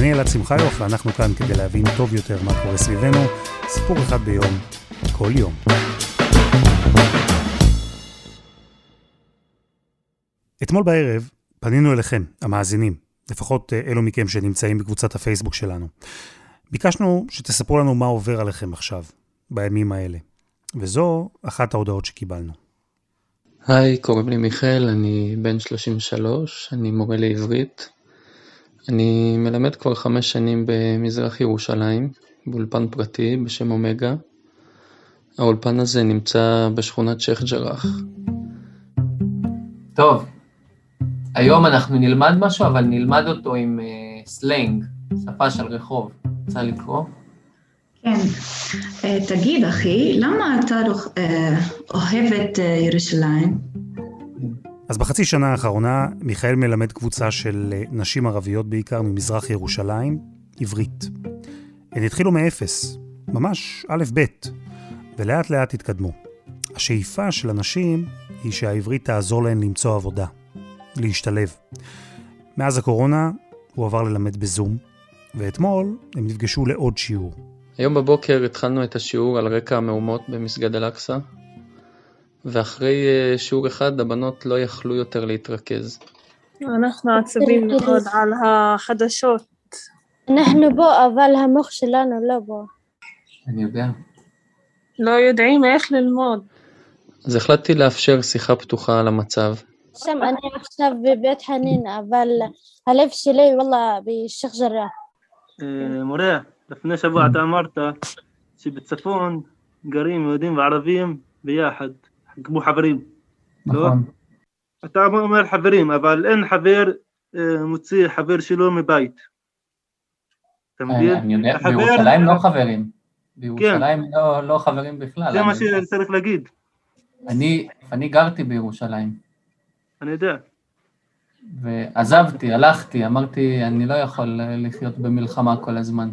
אני אלעד שמחיוף, ואנחנו כאן כדי להבין טוב יותר מה קורה סביבנו, סיפור אחד ביום, כל יום. אתמול בערב פנינו אליכם, המאזינים, לפחות אה, אלו מכם שנמצאים בקבוצת הפייסבוק שלנו. ביקשנו שתספרו לנו מה עובר עליכם עכשיו, בימים האלה. וזו אחת ההודעות שקיבלנו. היי, קוראים לי מיכאל, אני בן 33, אני מורה לעברית. אני מלמד כבר חמש שנים במזרח ירושלים, באולפן פרטי בשם אומגה. האולפן הזה נמצא בשכונת שייח' ג'ראח. טוב, היום אנחנו נלמד משהו, אבל נלמד אותו עם uh, סלנג, שפה של רחוב. רוצה לקרוא? כן. Uh, תגיד, אחי, למה אתה uh, אוהב את uh, ירושלים? אז בחצי שנה האחרונה מיכאל מלמד קבוצה של נשים ערביות בעיקר ממזרח ירושלים, עברית. הן התחילו מאפס, ממש א'-ב', ולאט לאט התקדמו. השאיפה של הנשים היא שהעברית תעזור להן למצוא עבודה, להשתלב. מאז הקורונה הוא עבר ללמד בזום, ואתמול הם נפגשו לעוד שיעור. היום בבוקר התחלנו את השיעור על רקע המהומות במסגד אל-אקצא, ואחרי אה, שיעור אחד הבנות לא יכלו יותר להתרכז. אנחנו עצובים מאוד על החדשות. אנחנו בו, אבל המוח שלנו לא בו. אני יודע. לא יודעים איך ללמוד. אז החלטתי לאפשר שיחה פתוחה על המצב. שם אני עכשיו בבית חנין, אבל הלב שלי וואלה בשייח' ג'ראח. מורה, לפני שבוע אתה אמרת שבצפון גרים יהודים וערבים ביחד, כמו חברים. לא? נכון. אתה אומר חברים, אבל אין חבר אה, מוציא חבר שלו מבית. אתה מבין? אני יודע, בירושלים לא חברים. בירושלים לא- לא חברים בכלל. זה מה שצריך להגיד, אני אני גרתי בירושלים, אני יודע. ועזבתי, הלכתי, אמרתי, אני לא יכול אה, לחיות במלחמה כל הזמן.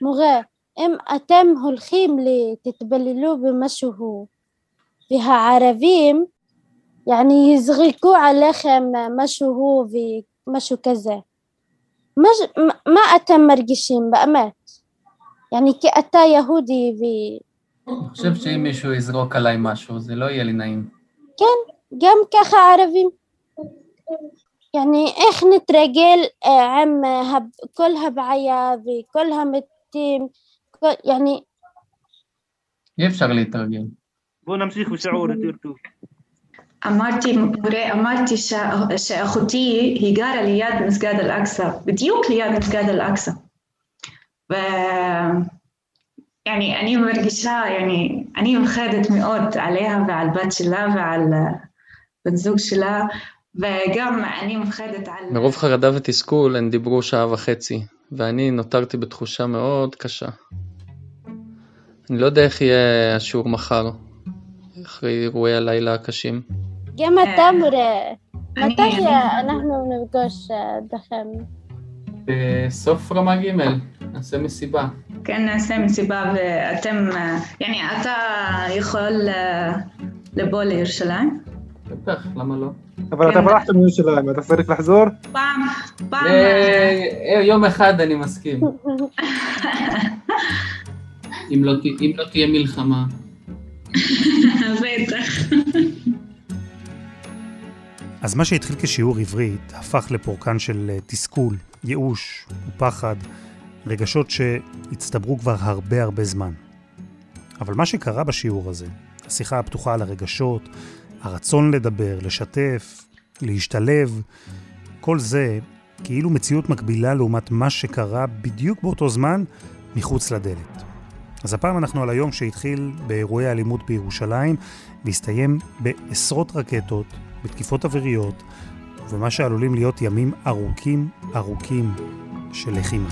מורה, אם אתם הולכים תתבללו במשהו, והערבים, יעני יזרקו עליכם משהו ומשהו כזה. מה- מה אתם מרגישים באמת? יעני כי אתה יהודי ו... אני חושב שאם מישהו יזרוק עליי משהו, זה לא יהיה לי נעים. גם ככה ערבים. יעני איך נתרגל אה, עם אה, כל הבעיה וכל המתים, כל, יעני אי אפשר להתרגל. בוא נמשיך בשיעור יותר טוב. אמרתי, מורה, אמרתי שה- שאחותי היא גרה ליד מסגד אל-אקצא, בדיוק ליד מסגד אל-אקצא. ו... يعني אני מרגישה, يعني אני מפחדת מאוד עליה ועל בת שלה ועל אה, בן זוג שלה, וגם אני מפחדת על... מרוב חרדה ותסכול הן דיברו שעה וחצי, ואני נותרתי בתחושה מאוד קשה. אני לא יודע איך יהיה השיעור מחר, אחרי אירועי הלילה הקשים? גם אתה אה, מורה. מתי אנחנו נפגוש אה, אתכם? בסוף רמה ג', נעשה מסיבה. כן, נעשה מסיבה ואתם... אה, יעני, אתה יכול לבוא לירושלים? בטח, למה לא? אבל אתה כן. ברחת מירושלים, אתה צריך לחזור? פעם, פעם... יום אחד אני מסכים. לא אם לא תהיה מלחמה. בטח. אז מה שהתחיל כשיעור עברית הפך לפורקן של אה, תסכול, ייאוש ופחד, רגשות שהצטברו כבר הרבה הרבה זמן. אבל מה שקרה בשיעור הזה, השיחה הפתוחה על הרגשות, הרצון לדבר, לשתף, להשתלב, כל זה כאילו מציאות מקבילה לעומת מה שקרה בדיוק באותו זמן מחוץ לדלת. אז הפעם אנחנו על היום שהתחיל באירועי אלימות בירושלים והסתיים בעשרות רקטות, בתקיפות אוויריות, ומה שעלולים להיות ימים ארוכים ארוכים של לחימה.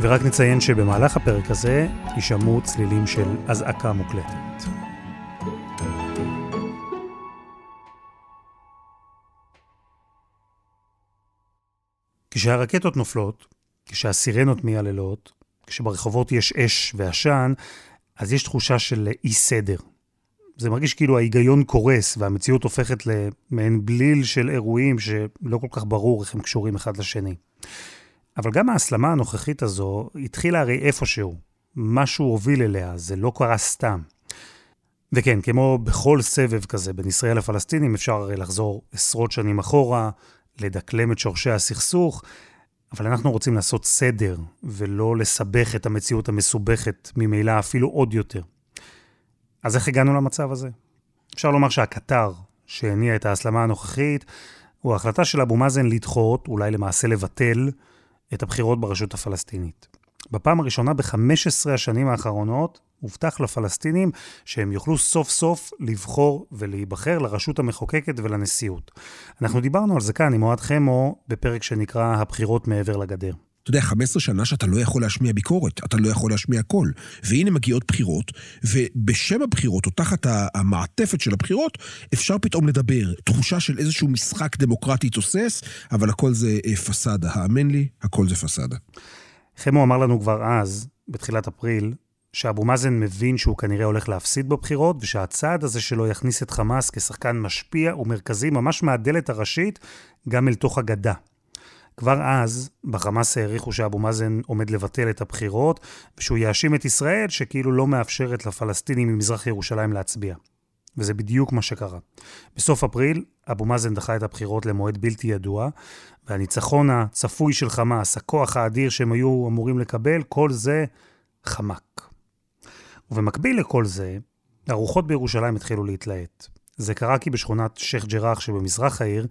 ורק נציין שבמהלך הפרק הזה יישמעו צלילים של אזעקה מוקלטת. כשהרקטות נופלות, כשהסירנות מייללות, כשברחובות יש אש ועשן, אז יש תחושה של אי סדר. זה מרגיש כאילו ההיגיון קורס והמציאות הופכת למעין בליל של אירועים שלא כל כך ברור איך הם קשורים אחד לשני. אבל גם ההסלמה הנוכחית הזו התחילה הרי איפשהו. משהו הוביל אליה, זה לא קרה סתם. וכן, כמו בכל סבב כזה בין ישראל לפלסטינים, אפשר הרי לחזור עשרות שנים אחורה, לדקלם את שורשי הסכסוך, אבל אנחנו רוצים לעשות סדר, ולא לסבך את המציאות המסובכת, ממילא אפילו עוד יותר. אז איך הגענו למצב הזה? אפשר לומר שהקטר שהניע את ההסלמה הנוכחית, הוא ההחלטה של אבו מאזן לדחות, אולי למעשה לבטל, את הבחירות ברשות הפלסטינית. בפעם הראשונה ב-15 השנים האחרונות הובטח לפלסטינים שהם יוכלו סוף סוף לבחור ולהיבחר לרשות המחוקקת ולנשיאות. אנחנו דיברנו על זה כאן עם אוהד חמו בפרק שנקרא הבחירות מעבר לגדר. אתה יודע, 15 שנה שאתה לא יכול להשמיע ביקורת, אתה לא יכול להשמיע קול. והנה מגיעות בחירות, ובשם הבחירות, או תחת המעטפת של הבחירות, אפשר פתאום לדבר. תחושה של איזשהו משחק דמוקרטי תוסס, אבל הכל זה אה, פסאדה. האמן לי, הכל זה פסאדה. חמו אמר לנו כבר אז, בתחילת אפריל, שאבו מאזן מבין שהוא כנראה הולך להפסיד בבחירות, ושהצעד הזה שלו יכניס את חמאס כשחקן משפיע ומרכזי ממש מהדלת הראשית, גם אל תוך הגדה. כבר אז, בחמאס העריכו שאבו מאזן עומד לבטל את הבחירות, ושהוא יאשים את ישראל שכאילו לא מאפשרת לפלסטינים ממזרח ירושלים להצביע. וזה בדיוק מה שקרה. בסוף אפריל, אבו מאזן דחה את הבחירות למועד בלתי ידוע, והניצחון הצפוי של חמאס, הכוח האדיר שהם היו אמורים לקבל, כל זה חמק. ובמקביל לכל זה, הרוחות בירושלים התחילו להתלהט. זה קרה כי בשכונת שייח' ג'ראח שבמזרח העיר,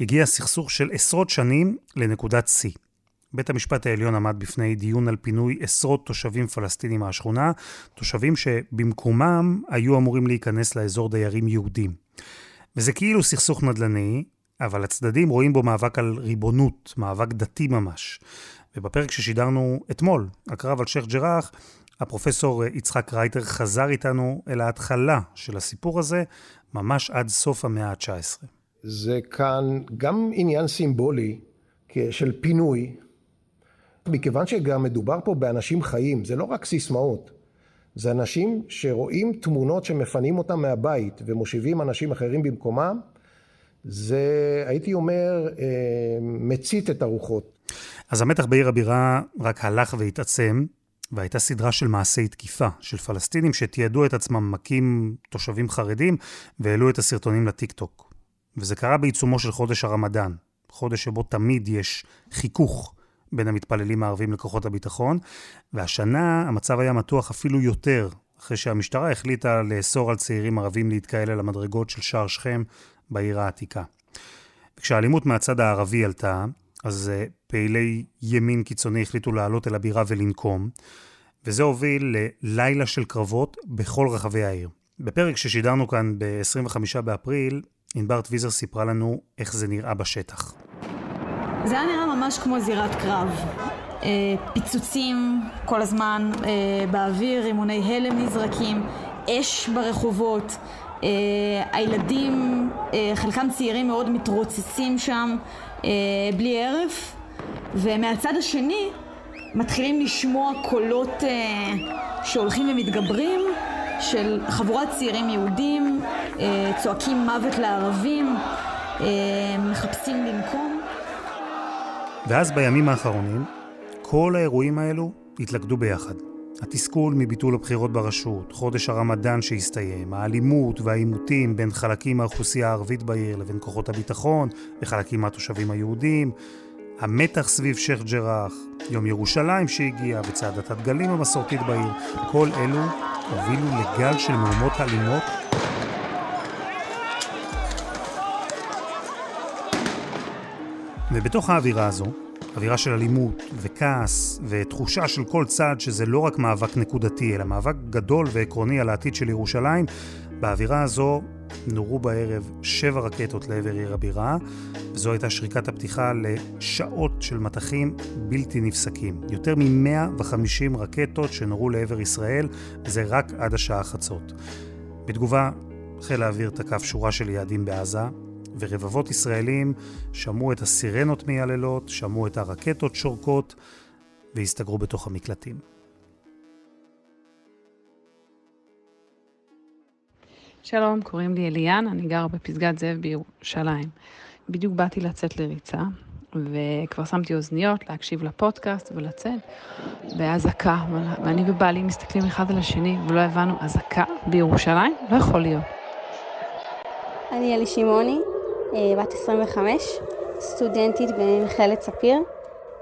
הגיע סכסוך של עשרות שנים לנקודת שיא. בית המשפט העליון עמד בפני דיון על פינוי עשרות תושבים פלסטינים מהשכונה, תושבים שבמקומם היו אמורים להיכנס לאזור דיירים יהודים. וזה כאילו סכסוך נדל"ני, אבל הצדדים רואים בו מאבק על ריבונות, מאבק דתי ממש. ובפרק ששידרנו אתמול, הקרב על שייח' ג'ראח, הפרופסור יצחק רייטר חזר איתנו אל ההתחלה של הסיפור הזה, ממש עד סוף המאה ה-19. זה כאן גם עניין סימבולי של פינוי, מכיוון שגם מדובר פה באנשים חיים, זה לא רק סיסמאות. זה אנשים שרואים תמונות שמפנים אותם מהבית ומושיבים אנשים אחרים במקומם, זה, הייתי אומר, אה, מצית את הרוחות. אז המתח בעיר הבירה רק הלך והתעצם, והייתה סדרה של מעשי תקיפה של פלסטינים שתיעדו את עצמם מכים תושבים חרדים והעלו את הסרטונים לטיק-טוק. וזה קרה בעיצומו של חודש הרמדאן, חודש שבו תמיד יש חיכוך בין המתפללים הערבים לכוחות הביטחון, והשנה המצב היה מתוח אפילו יותר, אחרי שהמשטרה החליטה לאסור על צעירים ערבים להתקהל על המדרגות של שער שכם בעיר העתיקה. כשהאלימות מהצד הערבי עלתה, אז uh, פעילי ימין קיצוני החליטו לעלות אל הבירה ולנקום, וזה הוביל ללילה של קרבות בכל רחבי העיר. בפרק ששידרנו כאן ב-25 באפריל, ענבר טוויזר סיפרה לנו איך זה נראה בשטח. זה היה נראה ממש כמו זירת קרב. אה, פיצוצים כל הזמן אה, באוויר, רימוני הלם נזרקים, אש ברחובות. אה, הילדים, חלקם צעירים מאוד, מתרוצצים שם בלי הרף, ומהצד השני מתחילים לשמוע קולות שהולכים ומתגברים של חבורת צעירים יהודים, צועקים מוות לערבים, מחפשים לנקום. ואז בימים האחרונים, כל האירועים האלו התלכדו ביחד. התסכול מביטול הבחירות ברשות, חודש הרמדאן שהסתיים, האלימות והעימותים בין חלקים מהאוכלוסייה הערבית בעיר לבין כוחות הביטחון וחלקים מהתושבים היהודים, המתח סביב שייח' ג'ראח, יום ירושלים שהגיע וצעדת הדגלים המסורתית בעיר, כל אלו הובילו לגל של מהומות אלימות. ובתוך האווירה הזו, אווירה של אלימות וכעס ותחושה של כל צד שזה לא רק מאבק נקודתי, אלא מאבק גדול ועקרוני על העתיד של ירושלים, באווירה הזו נורו בערב שבע רקטות לעבר עיר הבירה, וזו הייתה שריקת הפתיחה לשעות של מטחים בלתי נפסקים. יותר מ-150 רקטות שנורו לעבר ישראל, וזה רק עד השעה חצות. בתגובה, חיל האוויר תקף שורה של יעדים בעזה, ורבבות ישראלים שמעו את הסירנות מייללות, שמעו את הרקטות שורקות, והסתגרו בתוך המקלטים. שלום, קוראים לי אליאן, אני גרה בפסגת זאב בירושלים. בדיוק באתי לצאת לריצה, וכבר שמתי אוזניות להקשיב לפודקאסט ולצאת באזעקה, ואני ובעלי מסתכלים אחד על השני ולא הבנו, אזעקה בירושלים? לא יכול להיות. אני אלי שמעוני, אה, בת 25, סטודנטית במכללת ספיר,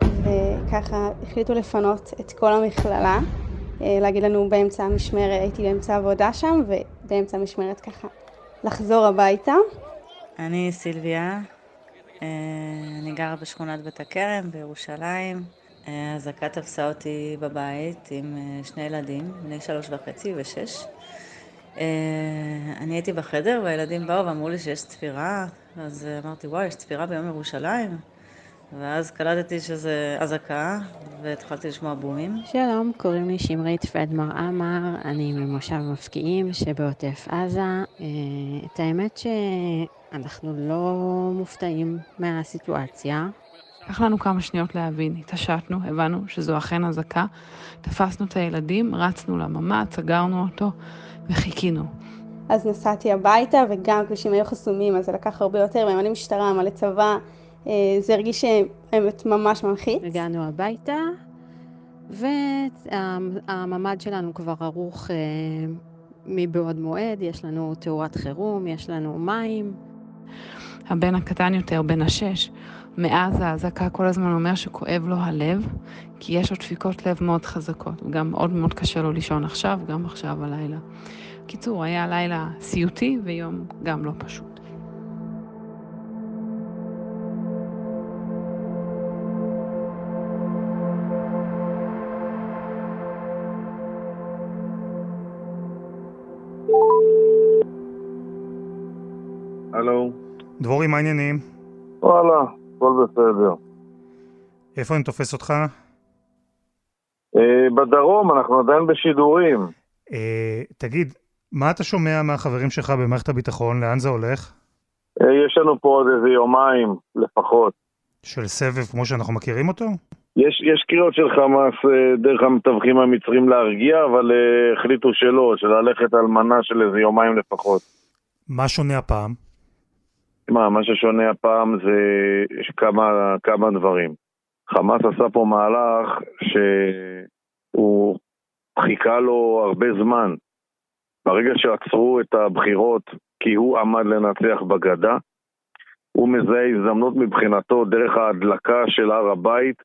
וככה החליטו לפנות את כל המכללה, אה, להגיד לנו באמצע המשמרת, הייתי באמצע עבודה שם, ובאמצע המשמרת ככה לחזור הביתה. אני סילביה, אה, אני גרה בשכונת בית הכרם בירושלים. אזעקה תפסה אותי בבית עם שני ילדים, בני שלוש וחצי ושש. אני הייתי בחדר והילדים באו ואמרו לי שיש צפירה, אז אמרתי, וואי, יש צפירה ביום ירושלים? ואז קלטתי שזה אזעקה, והתחלתי לשמוע בומים. שלום, קוראים לי שמרית פדמר עמר, אני ממושב מפקיעים שבעוטף עזה. אה, את האמת שאנחנו לא מופתעים מהסיטואציה. לקח לנו כמה שניות להבין, התעשתנו, הבנו שזו אכן אזעקה, תפסנו את הילדים, רצנו לממ"ד, סגרנו אותו וחיכינו. אז נסעתי הביתה, וגם כבישים היו חסומים, אז זה לקח הרבה יותר, והם אני משטרה, מלא צבא, זה הרגיש האמת ממש מלחיץ. הגענו הביתה, והממ"ד שלנו כבר ערוך אה, מבעוד מועד, יש לנו תאורת חירום, יש לנו מים. הבן הקטן יותר, בן השש, מאז האזעקה כל הזמן אומר שכואב לו הלב, כי יש לו דפיקות לב מאוד חזקות, וגם מאוד מאוד קשה לו לישון עכשיו, גם עכשיו הלילה. קיצור, היה לילה סיוטי ויום גם לא פשוט. דבורי, מה העניינים? וואלה, הכל בסדר. איפה אני תופס אותך? אה, בדרום, אנחנו עדיין בשידורים. אה, תגיד, מה אתה שומע מהחברים שלך במערכת הביטחון? לאן זה הולך? אה, יש לנו פה עוד איזה יומיים לפחות. של סבב כמו שאנחנו מכירים אותו? יש, יש קריאות של חמאס דרך המתווכים המצרים להרגיע, אבל החליטו שלא, של ללכת על מנה של איזה יומיים לפחות. מה שונה הפעם? מה, מה ששונה הפעם זה כמה, כמה דברים. חמאס עשה פה מהלך שהוא חיכה לו הרבה זמן. ברגע שעצרו את הבחירות כי הוא עמד לנצח בגדה, הוא מזהה הזדמנות מבחינתו דרך ההדלקה של הר הבית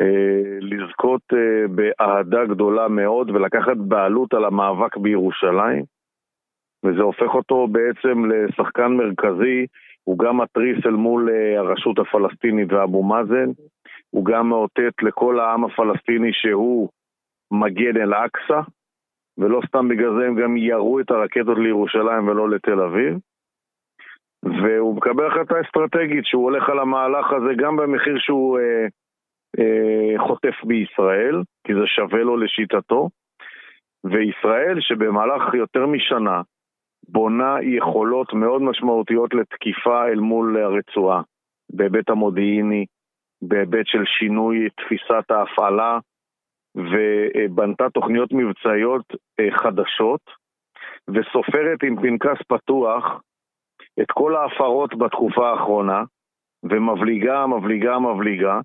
אה, לזכות אה, באהדה גדולה מאוד ולקחת בעלות על המאבק בירושלים וזה הופך אותו בעצם לשחקן מרכזי, הוא גם מתריס אל מול אה, הרשות הפלסטינית ואבו מאזן, הוא גם מאותת לכל העם הפלסטיני שהוא מגן אל-אקצא, ולא סתם בגלל זה הם גם ירו את הרקטות לירושלים ולא לתל אביב. והוא מקבל החלטה אסטרטגית שהוא הולך על המהלך הזה גם במחיר שהוא אה, אה, חוטף בישראל, כי זה שווה לו לשיטתו. וישראל שבמהלך יותר משנה בונה יכולות מאוד משמעותיות לתקיפה אל מול הרצועה, בהיבט המודיעיני, בהיבט של שינוי תפיסת ההפעלה, ובנתה תוכניות מבצעיות אה, חדשות, וסופרת עם פנקס פתוח את כל ההפרות בתקופה האחרונה, ומבליגה, מבליגה, מבליגה,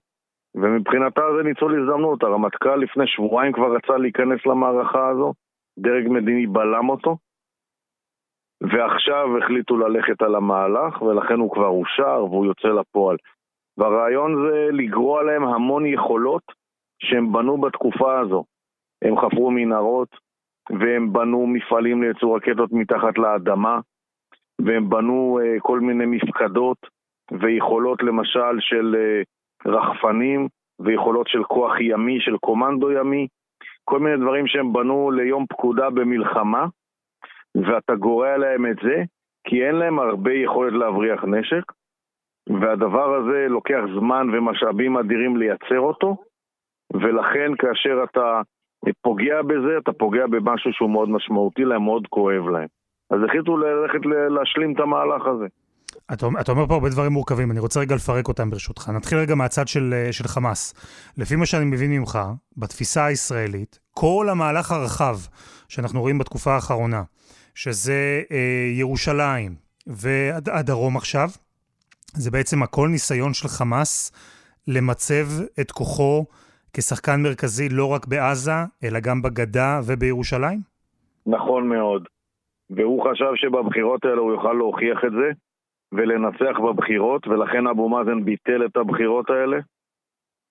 ומבחינתה זה ניצול הזדמנות. הרמטכ"ל לפני שבועיים כבר רצה להיכנס למערכה הזו, דרג מדיני בלם אותו, ועכשיו החליטו ללכת על המהלך, ולכן הוא כבר אושר והוא יוצא לפועל. והרעיון זה לגרוע להם המון יכולות שהם בנו בתקופה הזו. הם חפרו מנהרות, והם בנו מפעלים לייצור רקטות מתחת לאדמה, והם בנו uh, כל מיני מפקדות ויכולות למשל של uh, רחפנים, ויכולות של כוח ימי, של קומנדו ימי, כל מיני דברים שהם בנו ליום פקודה במלחמה, ואתה גורע להם את זה, כי אין להם הרבה יכולת להבריח נשק, והדבר הזה לוקח זמן ומשאבים אדירים לייצר אותו, ולכן כאשר אתה פוגע בזה, אתה פוגע במשהו שהוא מאוד משמעותי להם, מאוד כואב להם. אז החליטו ללכת להשלים את המהלך הזה. אתה, אתה אומר פה הרבה דברים מורכבים, אני רוצה רגע לפרק אותם ברשותך. נתחיל רגע מהצד של, של חמאס. לפי מה שאני מבין ממך, בתפיסה הישראלית, כל המהלך הרחב שאנחנו רואים בתקופה האחרונה, שזה אה, ירושלים והדרום עכשיו, זה בעצם הכל ניסיון של חמאס למצב את כוחו כשחקן מרכזי לא רק בעזה, אלא גם בגדה ובירושלים? נכון מאוד. והוא חשב שבבחירות האלה הוא יוכל להוכיח את זה ולנצח בבחירות, ולכן אבו מאזן ביטל את הבחירות האלה,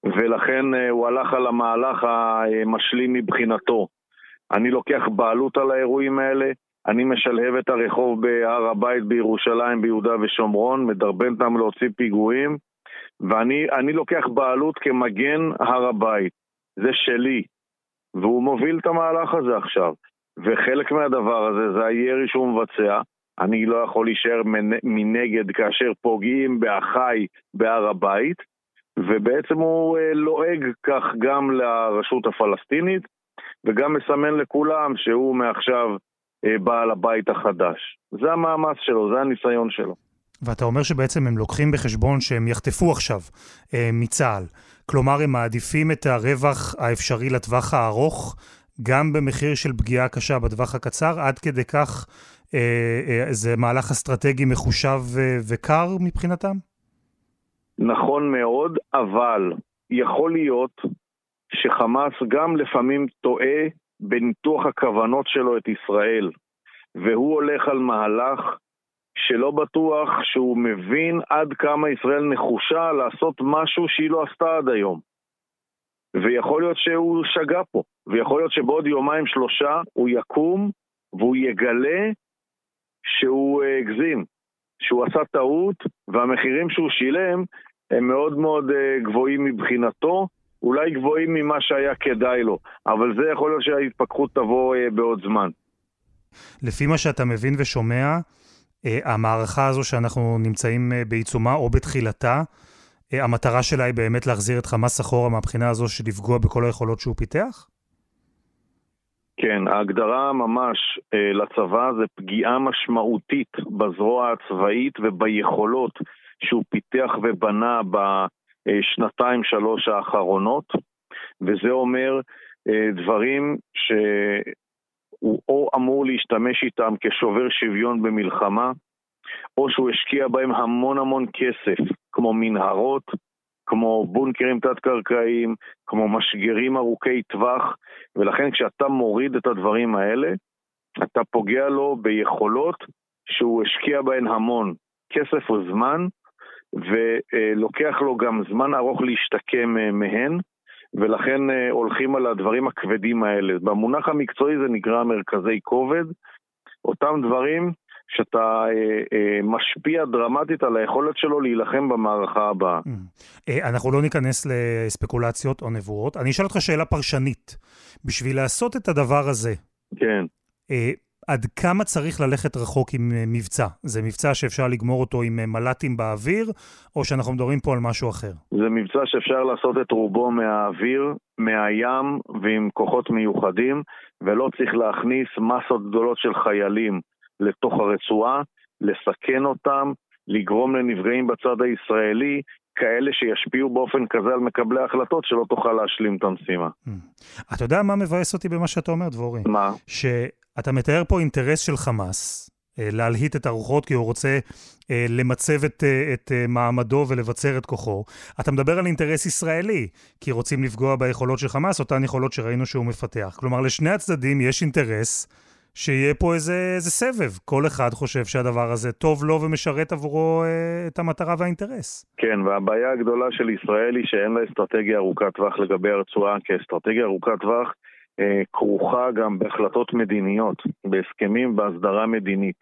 ולכן אה, הוא הלך על המהלך המשלים מבחינתו. אני לוקח בעלות על האירועים האלה, אני משלהב את הרחוב בהר הבית בירושלים, ביהודה ושומרון, מדרבן אותם להוציא פיגועים, ואני לוקח בעלות כמגן הר הבית. זה שלי. והוא מוביל את המהלך הזה עכשיו. וחלק מהדבר הזה זה הירי שהוא מבצע. אני לא יכול להישאר מנגד כאשר פוגעים באחיי בהר הבית, ובעצם הוא אה, לועג כך גם לרשות הפלסטינית, וגם מסמן לכולם שהוא מעכשיו בעל הבית החדש. זה המאמץ שלו, זה הניסיון שלו. ואתה אומר שבעצם הם לוקחים בחשבון שהם יחטפו עכשיו אה, מצה"ל. כלומר, הם מעדיפים את הרווח האפשרי לטווח הארוך, גם במחיר של פגיעה קשה בטווח הקצר, עד כדי כך אה, אה, זה מהלך אסטרטגי מחושב אה, וקר מבחינתם? נכון מאוד, אבל יכול להיות שחמאס גם לפעמים טועה בניתוח הכוונות שלו את ישראל, והוא הולך על מהלך שלא בטוח שהוא מבין עד כמה ישראל נחושה לעשות משהו שהיא לא עשתה עד היום. ויכול להיות שהוא שגה פה, ויכול להיות שבעוד יומיים שלושה הוא יקום והוא יגלה שהוא אה, הגזים, שהוא עשה טעות, והמחירים שהוא שילם הם מאוד מאוד אה, גבוהים מבחינתו, אולי גבוהים ממה שהיה כדאי לו, אבל זה יכול להיות שההתפכחות תבוא אה, בעוד זמן. לפי מה שאתה מבין ושומע, המערכה הזו שאנחנו נמצאים בעיצומה או בתחילתה, המטרה שלה היא באמת להחזיר את חמאס אחורה מהבחינה הזו של לפגוע בכל היכולות שהוא פיתח? כן, ההגדרה ממש אה, לצבא זה פגיעה משמעותית בזרוע הצבאית וביכולות שהוא פיתח ובנה שלוש האחרונות, וזה אומר אה, דברים שהוא או אמור להשתמש איתם כשובר שוויון במלחמה, או שהוא השקיע בהם המון המון כסף, כמו מנהרות, כמו בונקרים תת-קרקעיים, כמו משגרים ארוכי טווח, ולכן כשאתה מוריד את הדברים האלה, אתה פוגע לו ביכולות שהוא השקיע בהן המון כסף וזמן, ולוקח לו גם זמן ארוך להשתקם אה, מהן, ולכן אה, הולכים על הדברים הכבדים האלה. במונח המקצועי זה נקרא מרכזי כובד. אותם דברים שאתה אה, אה, משפיע דרמטית על היכולת שלו להילחם במערכה הבאה. Mm. אנחנו לא ניכנס לספקולציות או נבואות. אני אשאל אותך שאלה פרשנית. בשביל לעשות את הדבר הזה, כן. עד כמה צריך ללכת רחוק עם אה, מבצע? זה מבצע שאפשר לגמור אותו עם אה, מל"טים באוויר, או שאנחנו מדברים פה על משהו אחר? זה מבצע שאפשר לעשות את רובו מהאוויר, מהים ועם כוחות מיוחדים, ולא צריך להכניס מסות גדולות של חיילים. לתוך הרצועה, לסכן אותם, לגרום לנפגעים בצד הישראלי, כאלה שישפיעו באופן כזה על מקבלי ההחלטות, שלא תוכל להשלים את המשימה. Hmm. אתה יודע מה מבאס אותי במה שאתה אומר, דבורי? מה? שאתה מתאר פה אינטרס של חמאס, אה, להלהיט את הרוחות כי הוא רוצה אה, למצב את, אה, את מעמדו ולבצר את כוחו. אתה מדבר על אינטרס ישראלי, כי רוצים לפגוע ביכולות של חמאס, אותן יכולות שראינו שהוא מפתח. כלומר, לשני הצדדים יש אינטרס שיהיה פה איזה, איזה סבב. כל אחד חושב שהדבר הזה טוב לו ומשרת עבורו אה, את המטרה והאינטרס. כן, והבעיה הגדולה של ישראל היא שאין לה אסטרטגיה ארוכת טווח לגבי הרצועה, כי אסטרטגיה ארוכת טווח אה, כרוכה גם בהחלטות מדיניות, בהסכמים, בהסדרה מדינית.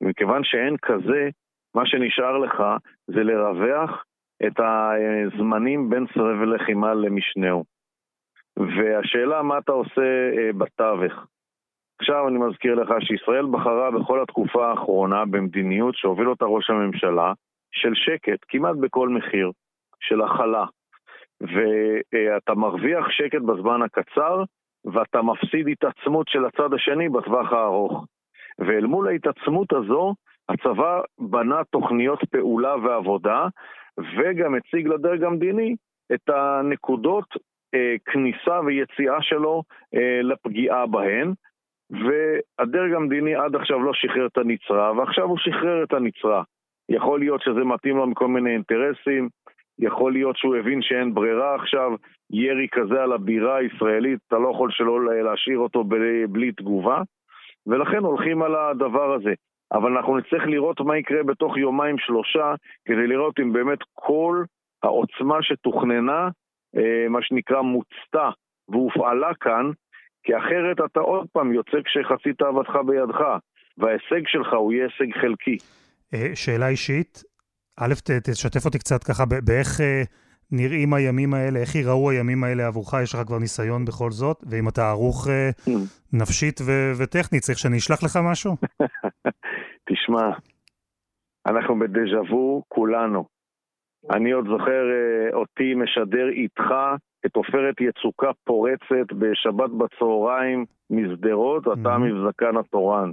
מכיוון שאין כזה, מה שנשאר לך זה לרווח את הזמנים בין סבב לחימה למשנהו. והשאלה מה אתה עושה אה, בתווך. עכשיו אני מזכיר לך שישראל בחרה בכל התקופה האחרונה במדיניות שהוביל אותה ראש הממשלה של שקט, כמעט בכל מחיר, של הכלה. ואתה מרוויח שקט בזמן הקצר, ואתה מפסיד התעצמות של הצד השני בטווח הארוך. ואל מול ההתעצמות הזו, הצבא בנה תוכניות פעולה ועבודה, וגם הציג לדרג המדיני את הנקודות אה, כניסה ויציאה שלו אה, לפגיעה בהן, והדרג המדיני עד עכשיו לא שחרר את הנצרה, ועכשיו הוא שחרר את הנצרה. יכול להיות שזה מתאים לו מכל מיני אינטרסים, יכול להיות שהוא הבין שאין ברירה עכשיו, ירי כזה על הבירה הישראלית, אתה לא יכול שלא להשאיר אותו בלי, בלי תגובה, ולכן הולכים על הדבר הזה. אבל אנחנו נצטרך לראות מה יקרה בתוך יומיים שלושה, כדי לראות אם באמת כל העוצמה שתוכננה, אה, מה שנקרא מוצתה והופעלה כאן, כי אחרת אתה עוד פעם יוצא כשחצית אהבתך בידך, וההישג שלך הוא יהיה הישג חלקי. אה, שאלה אישית, א', תשתף אותי קצת ככה באיך אה, נראים הימים האלה, איך ייראו הימים האלה עבורך, יש לך כבר ניסיון בכל זאת, ואם אתה ערוך mm. נפשית וטכנית, צריך שאני אשלח לך משהו? תשמע, אנחנו בדז'ה וו כולנו. אני עוד זוכר אותי משדר איתך את עופרת יצוקה פורצת בשבת בצהריים משדרות, אתה מבזקן התורן.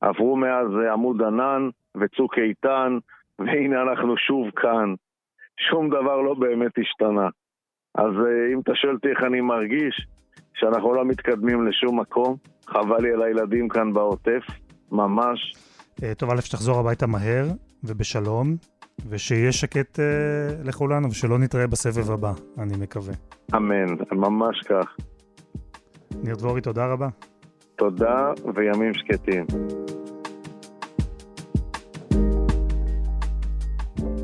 עברו מאז עמוד ענן וצוק איתן, והנה אנחנו שוב כאן. שום דבר לא באמת השתנה. אז אה, אם אתה שואל אותי איך אני מרגיש, שאנחנו לא מתקדמים לשום מקום, חבל לי על הילדים כאן בעוטף, ממש. אה, טוב, א', שתחזור הביתה מהר ובשלום, ושיהיה שקט אה, לכולנו, ושלא נתראה בסבב הבא, אני מקווה. אמן, ממש כך. ניר דבורי, תודה רבה. תודה וימים שקטים.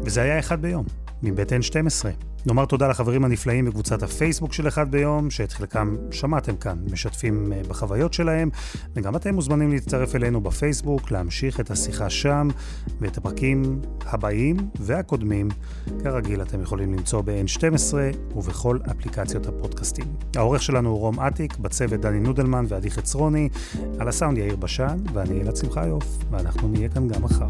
וזה היה אחד ביום, מבית N12. נאמר תודה לחברים הנפלאים בקבוצת הפייסבוק של אחד ביום, שאת חלקם שמעתם כאן, משתפים אה, בחוויות שלהם, וגם אתם מוזמנים להצטרף אלינו בפייסבוק, להמשיך את השיחה שם, ואת הפרקים הבאים והקודמים, כרגיל אתם יכולים למצוא ב-N12 ובכל אפליקציות הפודקאסטים. העורך שלנו הוא רום אטיק, בצוות דני נודלמן ועדי חצרוני, על הסאונד יאיר בשן, ואני אלעד שמחיוף, ואנחנו נהיה כאן גם מחר.